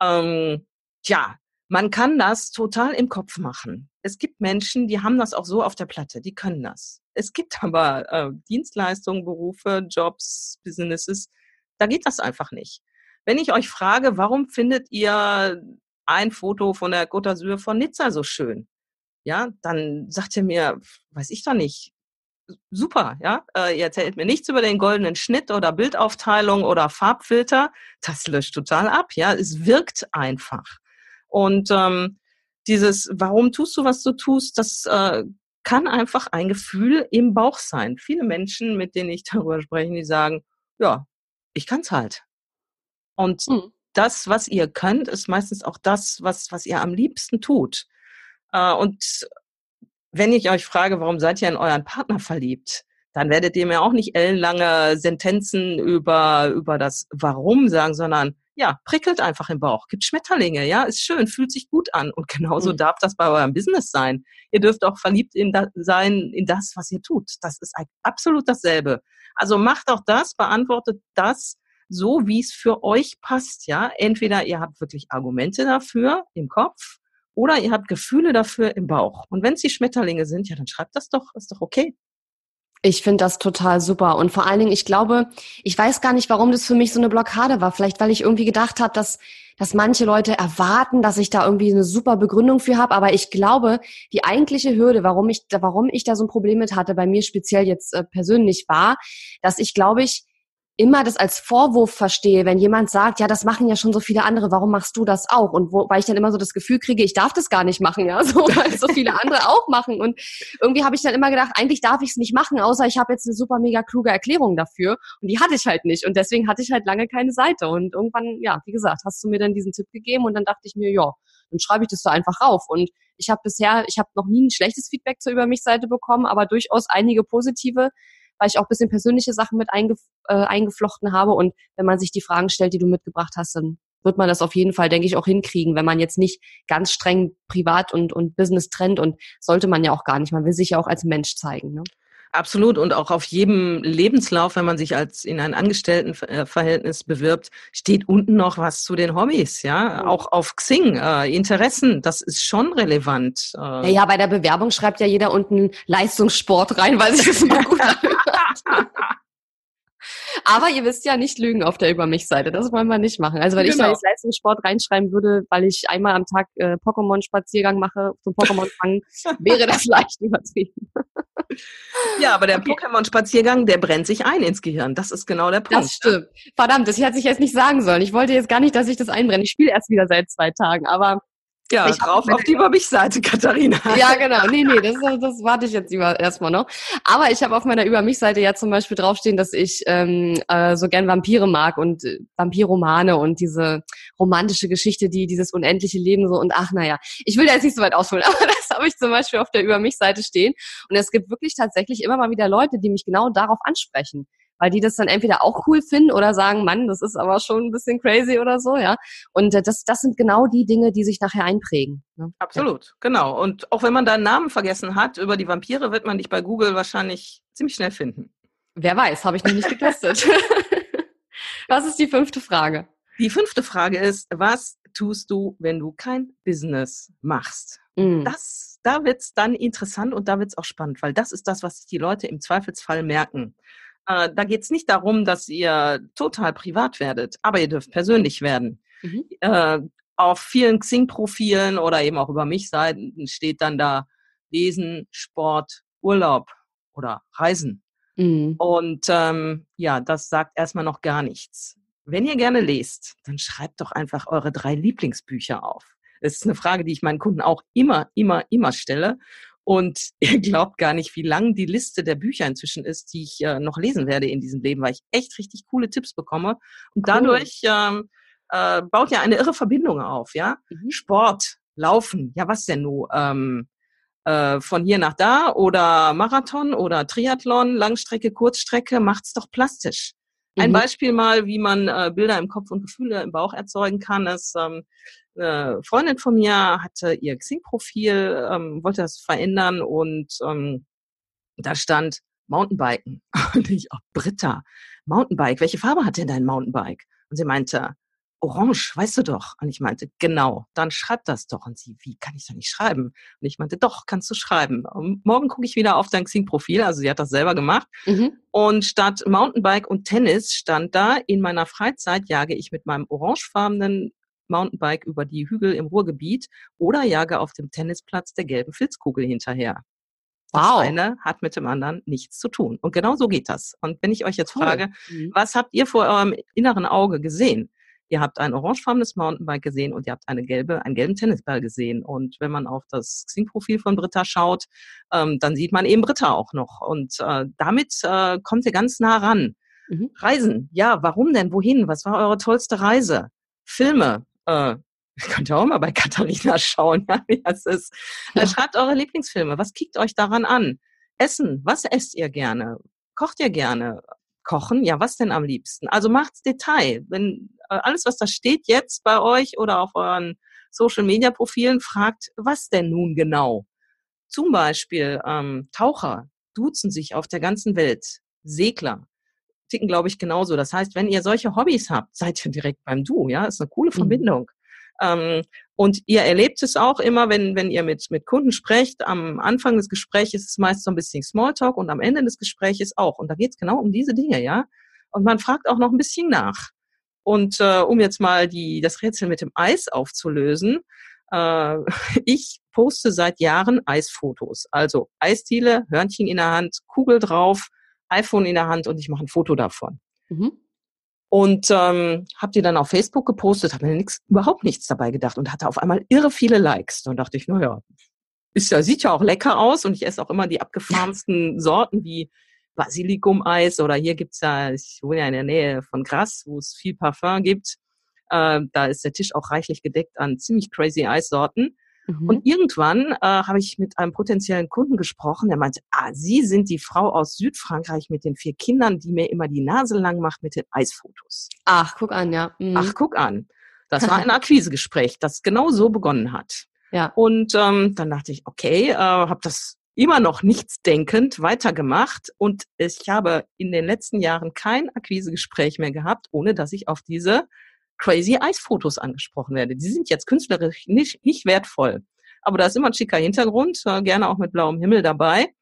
Ähm, tja, man kann das total im Kopf machen. Es gibt Menschen, die haben das auch so auf der Platte, die können das. Es gibt aber äh, Dienstleistungen, Berufe, Jobs, Businesses, da geht das einfach nicht. Wenn ich euch frage, warum findet ihr ein Foto von der Côte d'Azur von Nizza so schön? Ja, dann sagt er mir, weiß ich doch nicht, super, ja, äh, ihr erzählt mir nichts über den goldenen Schnitt oder Bildaufteilung oder Farbfilter, das löscht total ab, ja, es wirkt einfach. Und ähm, dieses, warum tust du, was du tust, das äh, kann einfach ein Gefühl im Bauch sein. Viele Menschen, mit denen ich (laughs) darüber spreche, die sagen, ja, ich kann's halt. Und mhm. das, was ihr könnt, ist meistens auch das, was, was ihr am liebsten tut. Äh, und wenn ich euch frage, warum seid ihr in euren Partner verliebt, dann werdet ihr mir auch nicht ellenlange Sentenzen über, über das Warum sagen, sondern ja, prickelt einfach im Bauch, gibt Schmetterlinge, ja, ist schön, fühlt sich gut an. Und genauso mhm. darf das bei eurem Business sein. Ihr dürft auch verliebt in da, sein in das, was ihr tut. Das ist absolut dasselbe. Also macht auch das, beantwortet das so, wie es für euch passt, ja. Entweder ihr habt wirklich Argumente dafür im Kopf oder ihr habt Gefühle dafür im Bauch. Und wenn es Schmetterlinge sind, ja, dann schreibt das doch, ist doch okay. Ich finde das total super. Und vor allen Dingen, ich glaube, ich weiß gar nicht, warum das für mich so eine Blockade war. Vielleicht, weil ich irgendwie gedacht habe, dass, dass manche Leute erwarten, dass ich da irgendwie eine super Begründung für habe. Aber ich glaube, die eigentliche Hürde, warum ich, warum ich da so ein Problem mit hatte, bei mir speziell jetzt äh, persönlich war, dass ich, glaube ich, immer das als Vorwurf verstehe, wenn jemand sagt, ja, das machen ja schon so viele andere, warum machst du das auch? Und wo, weil ich dann immer so das Gefühl kriege, ich darf das gar nicht machen, ja, (laughs) so weil so viele andere auch machen. Und irgendwie habe ich dann immer gedacht, eigentlich darf ich es nicht machen, außer ich habe jetzt eine super mega kluge Erklärung dafür. Und die hatte ich halt nicht. Und deswegen hatte ich halt lange keine Seite. Und irgendwann, ja, wie gesagt, hast du mir dann diesen Tipp gegeben und dann dachte ich mir, ja, dann schreibe ich das so einfach rauf. Und ich habe bisher, ich habe noch nie ein schlechtes Feedback zur Über mich Seite bekommen, aber durchaus einige positive weil ich auch bisschen persönliche Sachen mit eingef äh, eingeflochten habe. Und wenn man sich die Fragen stellt, die du mitgebracht hast, dann wird man das auf jeden Fall, denke ich, auch hinkriegen, wenn man jetzt nicht ganz streng privat und, und Business trennt und sollte man ja auch gar nicht. Man will sich ja auch als Mensch zeigen. Ne? Absolut. Und auch auf jedem Lebenslauf, wenn man sich als in ein Angestelltenverhältnis bewirbt, steht unten noch was zu den Hobbys, ja. Auch auf Xing, äh, Interessen, das ist schon relevant. Äh. Ja, ja, bei der Bewerbung schreibt ja jeder unten Leistungssport rein, weil sich das immer gut anhört. (laughs) Aber ihr wisst ja nicht lügen auf der Über mich-Seite. Das wollen wir nicht machen. Also wenn genau. ich da jetzt Leistungssport reinschreiben würde, weil ich einmal am Tag äh, Pokémon-Spaziergang mache zum Pokémon fangen, (laughs) wäre das leicht übertrieben. Ja, aber der okay. Pokémon-Spaziergang, der brennt sich ein ins Gehirn. Das ist genau der Punkt. Das stimmt. Verdammt, das hätte ich jetzt nicht sagen sollen. Ich wollte jetzt gar nicht, dass ich das einbrenne. Ich spiele erst wieder seit zwei Tagen, aber Ja, ich drauf auf die Über mich-Seite, (laughs) Katharina. Ja, genau. Nee, nee, das, das warte ich jetzt erstmal noch. Aber ich habe auf meiner Über mich-Seite ja zum Beispiel draufstehen, dass ich ähm, äh, so gern Vampire mag und äh, Vampirromane und diese romantische Geschichte, die dieses unendliche Leben so und ach naja, ich will da jetzt nicht so weit ausholen, (laughs) aber das habe ich zum Beispiel auf der Über mich-Seite stehen. Und es gibt wirklich tatsächlich immer mal wieder Leute, die mich genau darauf ansprechen weil die das dann entweder auch cool finden oder sagen, Mann, das ist aber schon ein bisschen crazy oder so, ja. Und äh, das, das sind genau die Dinge, die sich nachher einprägen. Ne? Absolut, ja. genau. Und auch wenn man deinen Namen vergessen hat über die Vampire, wird man dich bei Google wahrscheinlich ziemlich schnell finden. Wer weiß, habe ich noch nicht getestet. (laughs) was ist die fünfte Frage? Die fünfte Frage ist, was tust du, wenn du kein Business machst? Mm. Das, da wird's dann interessant und da wird's auch spannend, weil das ist das, was sich die Leute im Zweifelsfall merken. Äh, da geht es nicht darum, dass ihr total privat werdet, aber ihr dürft persönlich werden. Mhm. Äh, auf vielen Xing-Profilen oder eben auch über mich Seiten steht dann da Lesen, Sport, Urlaub oder Reisen. Mhm. Und ähm, ja, das sagt erstmal noch gar nichts. Wenn ihr gerne lest, dann schreibt doch einfach eure drei Lieblingsbücher auf. Das ist eine Frage, die ich meinen Kunden auch immer, immer, immer stelle. Und (laughs) ihr glaubt gar nicht, wie lang die Liste der Bücher inzwischen ist, die ich äh, noch lesen werde in diesem Leben, weil ich echt richtig coole Tipps bekomme. Und dadurch ähm, äh, baut ja eine irre Verbindung auf, ja. Mhm. Sport, Laufen, ja was denn nun? Ähm, äh, von hier nach da oder Marathon oder Triathlon, Langstrecke, Kurzstrecke, macht's doch plastisch. Ein mhm. Beispiel mal, wie man äh, Bilder im Kopf und Gefühle im Bauch erzeugen kann, ist, ähm, eine Freundin von mir hatte ihr Xing-Profil, ähm, wollte das verändern und ähm, da stand Mountainbiken. (laughs) Und ich, oh, Britta, Mountainbike, welche Farbe hat denn dein Mountainbike? Und sie meinte, orange, weißt du doch. Und ich meinte, genau, dann schreib das doch. Und sie, wie kann ich da nicht schreiben? Und ich meinte, doch, kannst du schreiben. Und morgen gucke ich wieder auf dein Xing-Profil. Also sie hat das selber gemacht. Mhm. Und statt Mountainbike und Tennis stand da, in meiner Freizeit jage ich mit meinem orangefarbenen Mountainbike über die Hügel im Ruhrgebiet oder jage auf dem Tennisplatz der gelben Filzkugel hinterher. Das wow. eine hat mit dem anderen nichts zu tun. Und genau so geht das. Und wenn ich euch jetzt cool. frage, mhm. was habt ihr vor eurem inneren Auge gesehen? Ihr habt ein orangefarbenes Mountainbike gesehen und ihr habt eine gelbe, einen gelben Tennisball gesehen. Und wenn man auf das Xing-Profil von Britta schaut, ähm, dann sieht man eben Britta auch noch. Und äh, damit äh, kommt ihr ganz nah ran. Mhm. Reisen, ja, warum denn? Wohin? Was war eure tollste Reise? Filme, äh, könnt ihr auch mal bei Katharina (laughs) schauen, ja, wie das ist. Ja. Schreibt eure Lieblingsfilme. Was kickt euch daran an? Essen. Was esst ihr gerne? Kocht ihr gerne? Kochen? Ja, was denn am liebsten? Also macht's Detail. Wenn äh, alles, was da steht jetzt bei euch oder auf euren Social Media Profilen, fragt, was denn nun genau? Zum Beispiel ähm, Taucher duzen sich auf der ganzen Welt. Segler ticken, glaube ich, genauso. Das heißt, wenn ihr solche Hobbys habt, seid ihr direkt beim Du, ja, ist eine coole mhm. Verbindung. Ähm, und ihr erlebt es auch immer, wenn, wenn ihr mit, mit Kunden sprecht, am Anfang des Gesprächs ist es meist so ein bisschen Smalltalk und am Ende des Gesprächs auch. Und da geht es genau um diese Dinge, ja. Und man fragt auch noch ein bisschen nach. Und äh, um jetzt mal die, das Rätsel mit dem Eis aufzulösen, äh, (laughs) ich poste seit Jahren Eisfotos. Also Eisdiele, Hörnchen in der Hand, Kugel drauf, iPhone in der Hand und ich mache ein Foto davon. Mhm. Und ähm, habe die dann auf Facebook gepostet, habe mir nix, überhaupt nichts dabei gedacht und hatte auf einmal irre viele Likes. Dann dachte ich, naja, ist ja, sieht ja auch lecker aus und ich esse auch immer die abgefahrensten Sorten wie Basilikum-Eis oder hier gibt's ja, ich wohne ja in der Nähe von Grass, wo es viel Parfum gibt. Äh, da ist der Tisch auch reichlich gedeckt an ziemlich crazy Eissorten. Mhm. Und irgendwann äh, habe ich mit einem potenziellen Kunden gesprochen, der meinte, ah, Sie sind die Frau aus Südfrankreich mit den vier Kindern, die mir immer die Nase lang macht mit den Eisfotos. Ach, guck an, ja. Mhm. Ach, guck an. Das war ein Akquisegespräch, das genau so begonnen hat. (laughs) Ja. Und ähm, dann dachte ich, okay, äh, habe das immer noch nichts denkend weitergemacht und ich habe in den letzten Jahren kein Akquisegespräch mehr gehabt, ohne dass ich auf diese crazy Eisfotos angesprochen werde. Die sind jetzt künstlerisch nicht, nicht wertvoll. Aber da ist immer ein schicker Hintergrund, äh, gerne auch mit blauem Himmel dabei.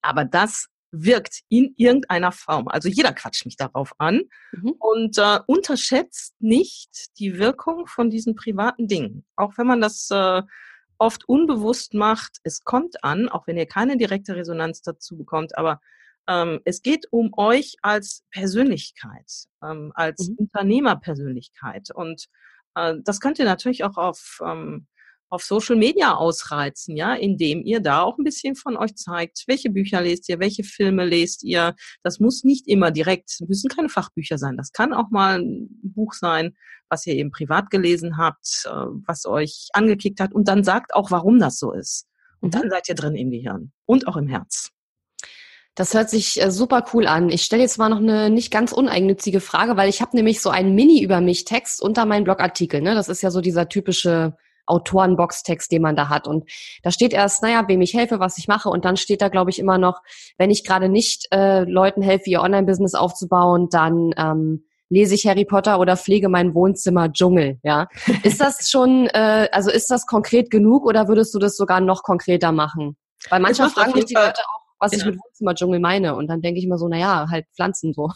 Aber das wirkt in irgendeiner Form. Also jeder quatscht mich darauf an mhm. und äh, unterschätzt nicht die Wirkung von diesen privaten Dingen. Auch wenn man das äh, oft unbewusst macht, es kommt an, auch wenn ihr keine direkte Resonanz dazu bekommt, aber ähm, es geht um euch als Persönlichkeit, ähm, als mhm. Unternehmerpersönlichkeit. Und äh, das könnt ihr natürlich auch auf ähm, auf Social Media ausreizen, ja, indem ihr da auch ein bisschen von euch zeigt, welche Bücher lest ihr, welche Filme lest ihr. Das muss nicht immer direkt, müssen keine Fachbücher sein. Das kann auch mal ein Buch sein, was ihr eben privat gelesen habt, äh, was euch angekickt hat und dann sagt auch, warum das so ist. Und mhm. dann seid ihr drin im Gehirn und auch im Herz. Das hört sich äh, super cool an. Ich stelle jetzt mal noch eine nicht ganz uneigennützige Frage, weil ich habe nämlich so einen Mini über mich Text unter meinen Blogartikel. Ne? Das ist ja so dieser typische Autorenbox-Text, den man da hat. Und da steht erst, naja, wem ich helfe, was ich mache. Und dann steht da, glaube ich, immer noch, wenn ich gerade nicht äh, Leuten helfe, ihr Online-Business aufzubauen, dann ähm, lese ich Harry Potter oder pflege mein Wohnzimmer Dschungel. Ja, (laughs) ist das schon, äh, also ist das konkret genug oder würdest du das sogar noch konkreter machen? Weil manchmal fragen mich die Leute auch, was ja. ich mit Wohnzimmerdschungel meine. Und dann denke ich immer so, naja, halt Pflanzen so.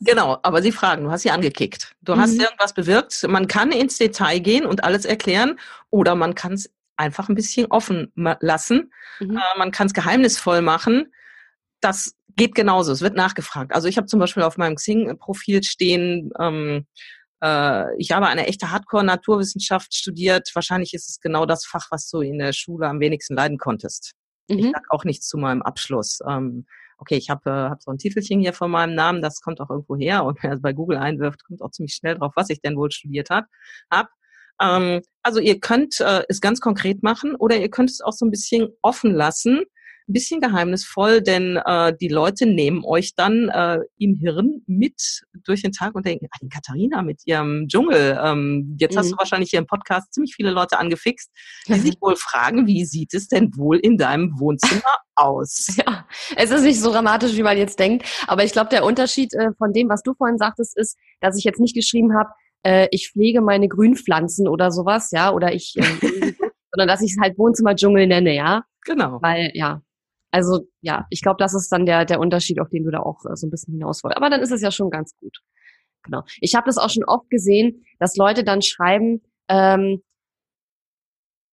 genau, aber sie fragen, du hast sie angekickt. Du mhm. hast irgendwas bewirkt. Man kann ins Detail gehen und alles erklären oder man kann es einfach ein bisschen offen lassen. Mhm. Äh, man kann es geheimnisvoll machen. Das geht genauso. Es wird nachgefragt. Also ich habe zum Beispiel auf meinem Xing-Profil stehen, ähm, äh, ich habe eine echte Hardcore-Naturwissenschaft studiert. Wahrscheinlich ist es genau das Fach, was du in der Schule am wenigsten leiden konntest. Mhm. Ich sag auch nichts zu meinem Abschluss. Ähm, okay, ich habe äh, hab so ein Titelchen hier von meinem Namen, das kommt auch irgendwo her und wer es bei Google einwirft, kommt auch ziemlich schnell drauf, was ich denn wohl studiert habe. Hab. Ähm, also ihr könnt äh, es ganz konkret machen oder ihr könnt es auch so ein bisschen offen lassen ein bisschen geheimnisvoll, denn äh, die Leute nehmen euch dann äh, im Hirn mit durch den Tag und denken, ah, die Katharina mit ihrem Dschungel, ähm, jetzt mhm. hast du wahrscheinlich hier im Podcast ziemlich viele Leute angefixt, die sich (laughs) wohl fragen, wie sieht es denn wohl in deinem Wohnzimmer (laughs) aus? Ja, es ist nicht so dramatisch, wie man jetzt denkt, aber ich glaube, der Unterschied äh, von dem, was du vorhin sagtest, ist, dass ich jetzt nicht geschrieben habe, äh, ich pflege meine Grünpflanzen oder sowas, ja, oder ich, äh, (laughs) sondern dass ich es halt Wohnzimmerdschungel nenne, ja. Genau. Weil, ja, also ja, ich glaube, das ist dann der, der Unterschied, auf den du da auch äh, so ein bisschen hinaus wolltest. Aber dann ist es ja schon ganz gut. Genau. Ich habe das auch schon oft gesehen, dass Leute dann schreiben, ähm,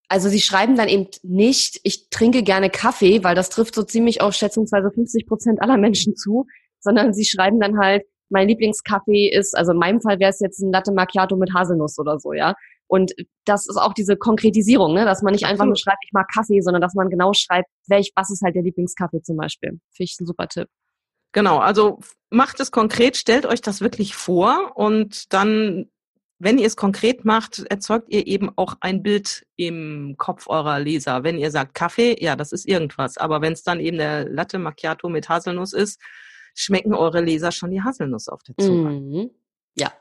also sie schreiben dann eben nicht, ich trinke gerne Kaffee, weil das trifft so ziemlich auf schätzungsweise 50 Prozent aller Menschen zu, sondern sie schreiben dann halt, mein Lieblingskaffee ist, also in meinem Fall wäre es jetzt ein Latte Macchiato mit Haselnuss oder so, ja. Und das ist auch diese Konkretisierung, ne? dass man nicht einfach nur schreibt, ich mag Kaffee, sondern dass man genau schreibt, welch, was ist halt der Lieblingskaffee zum Beispiel. Finde ich ein super Tipp. Genau, also macht es konkret, stellt euch das wirklich vor und dann, wenn ihr es konkret macht, erzeugt ihr eben auch ein Bild im Kopf eurer Leser. Wenn ihr sagt Kaffee, ja, das ist irgendwas. Aber wenn es dann eben der Latte Macchiato mit Haselnuss ist, schmecken eure Leser schon die Haselnuss auf der Zunge. Mhm. Ja.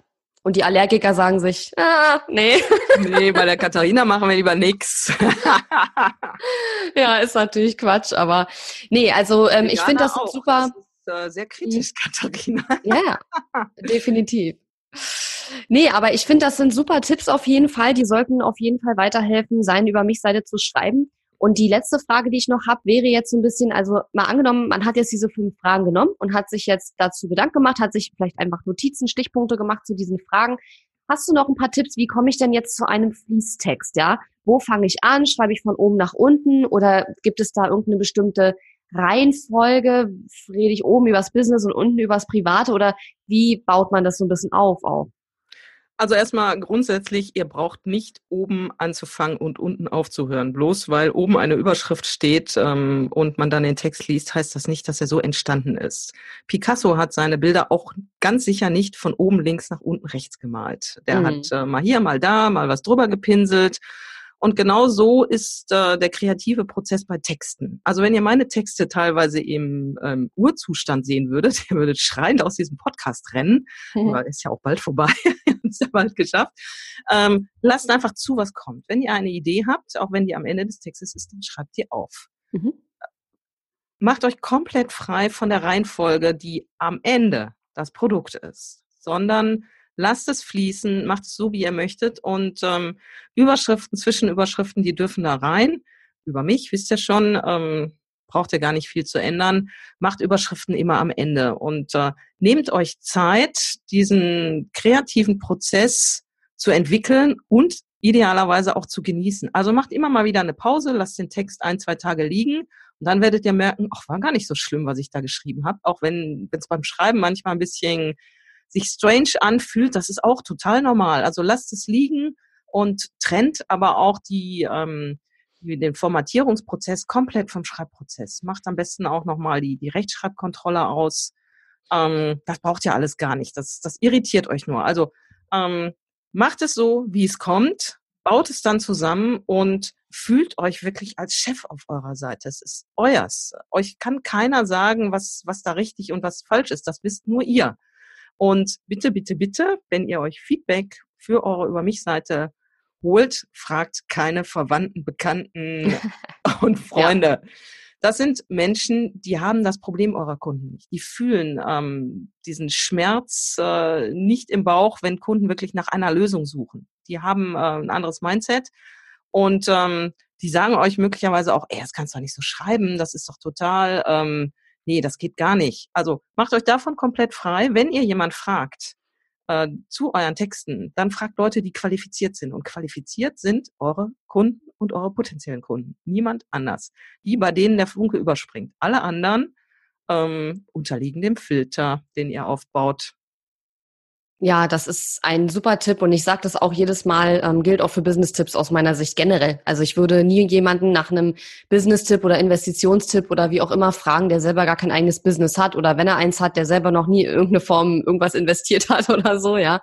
Und die Allergiker sagen sich, ah, nee. (laughs) Nee, bei der Katharina machen wir lieber nix. (laughs) ja, ist natürlich Quatsch, aber nee, also ähm, ich finde das auch. super. Das ist, äh, sehr kritisch, mhm. Katharina. (laughs) ja, definitiv. Nee, aber ich finde, das sind super Tipps auf jeden Fall. Die sollten auf jeden Fall weiterhelfen, sein über mich Seite zu schreiben. Und die letzte Frage, die ich noch habe, wäre jetzt so ein bisschen, also mal angenommen, man hat jetzt diese fünf Fragen genommen und hat sich jetzt dazu Gedanken gemacht, hat sich vielleicht einfach Notizen, Stichpunkte gemacht zu diesen Fragen. Hast du noch ein paar Tipps, wie komme ich denn jetzt zu einem Fließtext, ja? Wo fange ich an? Schreibe ich von oben nach unten oder gibt es da irgendeine bestimmte Reihenfolge? Rede ich oben übers Business und unten übers Private oder wie baut man das so ein bisschen auf auch? Also erstmal grundsätzlich, ihr braucht nicht oben anzufangen und unten aufzuhören. Bloß weil oben eine Überschrift steht ähm, und man dann den Text liest, heißt das nicht, dass er so entstanden ist. Picasso hat seine Bilder auch ganz sicher nicht von oben links nach unten rechts gemalt. Der mhm. hat äh, mal hier, mal da, mal was drüber gepinselt und genau so ist äh, der kreative Prozess bei Texten. Also wenn ihr meine Texte teilweise im ähm, Urzustand sehen würdet, (laughs) ihr würdet schreiend aus diesem Podcast rennen, mhm. weil ist ja auch bald vorbei, ist ja bald geschafft. Ähm, lasst einfach zu, was kommt. Wenn ihr eine Idee habt, auch wenn die am Ende des Textes ist, dann schreibt die auf. Mhm. Macht euch komplett frei von der Reihenfolge, die am Ende das Produkt ist, sondern lasst es fließen, macht es so, wie ihr möchtet. Und ähm, Überschriften, Zwischenüberschriften, die dürfen da rein. Über mich, wisst ihr schon, ähm, braucht ihr gar nicht viel zu ändern. Macht Überschriften immer am Ende und äh, nehmt euch Zeit, diesen kreativen Prozess zu entwickeln und idealerweise auch zu genießen. Also macht immer mal wieder eine Pause, lasst den Text ein, zwei Tage liegen und dann werdet ihr merken, ach, war gar nicht so schlimm, was ich da geschrieben habe, auch wenn es beim Schreiben manchmal ein bisschen sich strange anfühlt, das ist auch total normal. Also lasst es liegen und trennt aber auch die, ähm, den Formatierungsprozess komplett vom Schreibprozess. Macht am besten auch nochmal die, die Rechtschreibkontrolle aus. Ähm, das braucht ja alles gar nicht. Das, das irritiert euch nur. Also ähm, macht es so, wie es kommt, baut es dann zusammen und fühlt euch wirklich als Chef auf eurer Seite. Es ist euers. Euch kann keiner sagen, was, was da richtig und was falsch ist. Das wisst nur ihr. Und bitte, bitte, bitte, wenn ihr euch Feedback für eure Über mich Seite holt, fragt keine Verwandten, Bekannten (laughs) und Freunde. Ja. Das sind Menschen, die haben das Problem eurer Kunden nicht. Die fühlen ähm, diesen Schmerz äh, nicht im Bauch, wenn Kunden wirklich nach einer Lösung suchen. Die haben äh, ein anderes Mindset und ähm, die sagen euch möglicherweise auch, ey, das kannst du doch nicht so schreiben, das ist doch total, ähm, nee, das geht gar nicht. Also macht euch davon komplett frei. Wenn ihr jemand fragt, äh, zu euren Texten, dann fragt Leute, die qualifiziert sind. Und qualifiziert sind eure Kunden und eure potenziellen Kunden. Niemand anders. Die, bei denen der Funke überspringt. Alle anderen ähm, unterliegen dem Filter, den ihr aufbaut. Ja, das ist ein super Tipp und ich sage das auch jedes Mal, ähm, gilt auch für Business-Tipps aus meiner Sicht generell. Also ich würde nie jemanden nach einem Business-Tipp oder Investitionstipp oder wie auch immer fragen, der selber gar kein eigenes Business hat oder wenn er eins hat, der selber noch nie irgendeine Form irgendwas investiert (laughs) hat oder so, ja.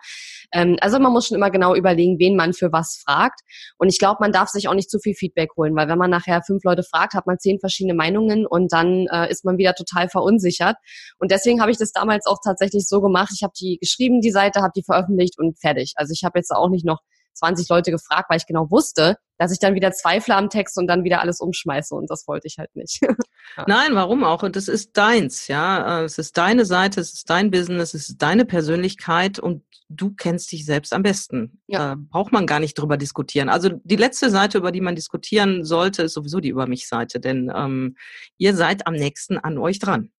Ähm, also man muss schon immer genau überlegen, wen man für was fragt. Und ich glaube, man darf sich auch nicht zu viel Feedback holen, weil wenn man nachher fünf Leute fragt, hat man zehn verschiedene Meinungen und dann äh, ist man wieder total verunsichert. Und deswegen habe ich das damals auch tatsächlich so gemacht. Ich habe die geschrieben, die Seite, habe die veröffentlicht und fertig. Also ich habe jetzt auch nicht noch 20 Leute gefragt, weil ich genau wusste, dass ich dann wieder zweifle am Text und dann wieder alles umschmeiße und das wollte ich halt nicht. (laughs) ja. Nein, warum auch? Und das ist deins, ja. Es ist deine Seite, es ist dein Business, es ist deine Persönlichkeit und du kennst dich selbst am besten. Ja. Da braucht man gar nicht drüber diskutieren. Also die letzte Seite, über die man diskutieren sollte, ist sowieso die Über mich Seite, denn ähm, ihr seid am nächsten an euch dran.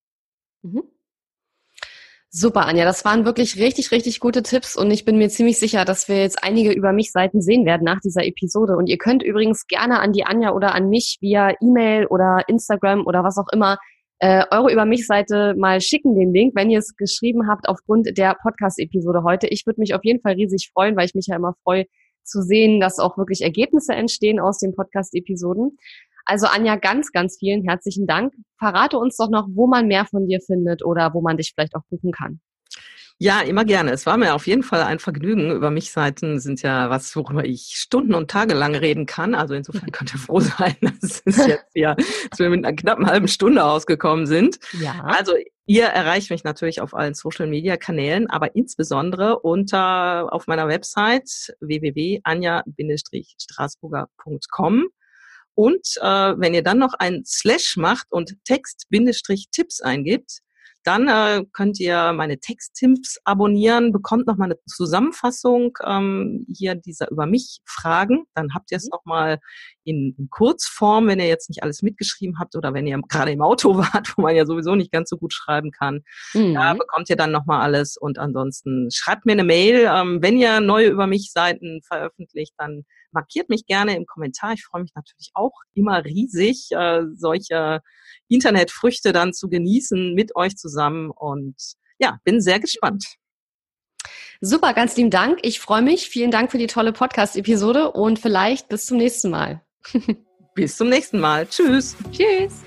Mhm. Super, Anja. Das waren wirklich richtig, richtig gute Tipps und ich bin mir ziemlich sicher, dass wir jetzt einige über mich Seiten sehen werden nach dieser Episode. Und ihr könnt übrigens gerne an die Anja oder an mich via E-Mail oder Instagram oder was auch immer äh, eure über mich Seite mal schicken, den Link, wenn ihr es geschrieben habt aufgrund der Podcast-Episode heute. Ich würde mich auf jeden Fall riesig freuen, weil ich mich ja immer freue zu sehen, dass auch wirklich Ergebnisse entstehen aus den Podcast-Episoden. Also Anja, ganz, ganz vielen herzlichen Dank. Verrate uns doch noch, wo man mehr von dir findet oder wo man dich vielleicht auch buchen kann. Ja, immer gerne. Es war mir auf jeden Fall ein Vergnügen. Über mich Seiten sind ja was, worüber ich Stunden und Tage lang reden kann. Also insofern (laughs) könnt ihr froh sein, (laughs) dass es jetzt ja, dass wir mit einer knappen halben Stunde ausgekommen sind. Ja. Also ihr erreicht mich natürlich auf allen Social Media Kanälen, aber insbesondere unter auf meiner Website www.anja-straßburger.com. Und äh, wenn ihr dann noch ein Slash macht und Text-Tipps eingibt, dann äh, könnt ihr meine Texttipps abonnieren, bekommt nochmal eine Zusammenfassung ähm, hier dieser über mich Fragen. Dann habt ihr es mhm. nochmal in, in Kurzform, wenn ihr jetzt nicht alles mitgeschrieben habt oder wenn ihr gerade im Auto (laughs) wart, wo man ja sowieso nicht ganz so gut schreiben kann. Mhm. Da bekommt ihr dann nochmal alles. Und ansonsten schreibt mir eine Mail. Ähm, wenn ihr neue über mich Seiten veröffentlicht, dann markiert mich gerne im Kommentar. Ich freue mich natürlich auch immer riesig, äh, solche Internetfrüchte dann zu genießen mit euch zusammen und ja, bin sehr gespannt. Super, ganz lieben Dank. Ich freue mich. Vielen Dank für die tolle Podcast-Episode und vielleicht bis zum nächsten Mal. (laughs) bis zum nächsten Mal. Tschüss. Tschüss.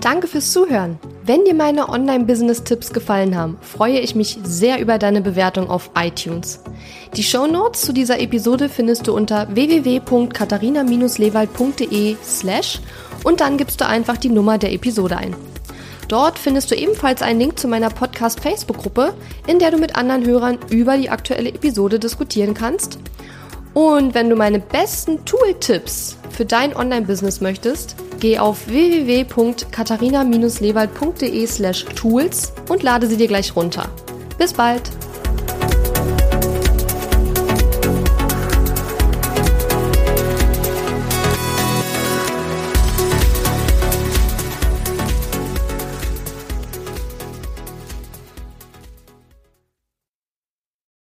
Danke fürs Zuhören. Wenn dir meine Online-Business-Tipps gefallen haben, freue ich mich sehr über deine Bewertung auf iTunes. Die Show Notes zu dieser Episode findest du unter www.katharina-lewald.de slash und dann gibst du einfach die Nummer der Episode ein. Dort findest du ebenfalls einen Link zu meiner Podcast-Facebook-Gruppe, in der du mit anderen Hörern über die aktuelle Episode diskutieren kannst. Und wenn du meine besten Tool-Tipps für dein Online-Business möchtest, Geh auf www.katharina-lewald.de slash tools und lade sie dir gleich runter. Bis bald!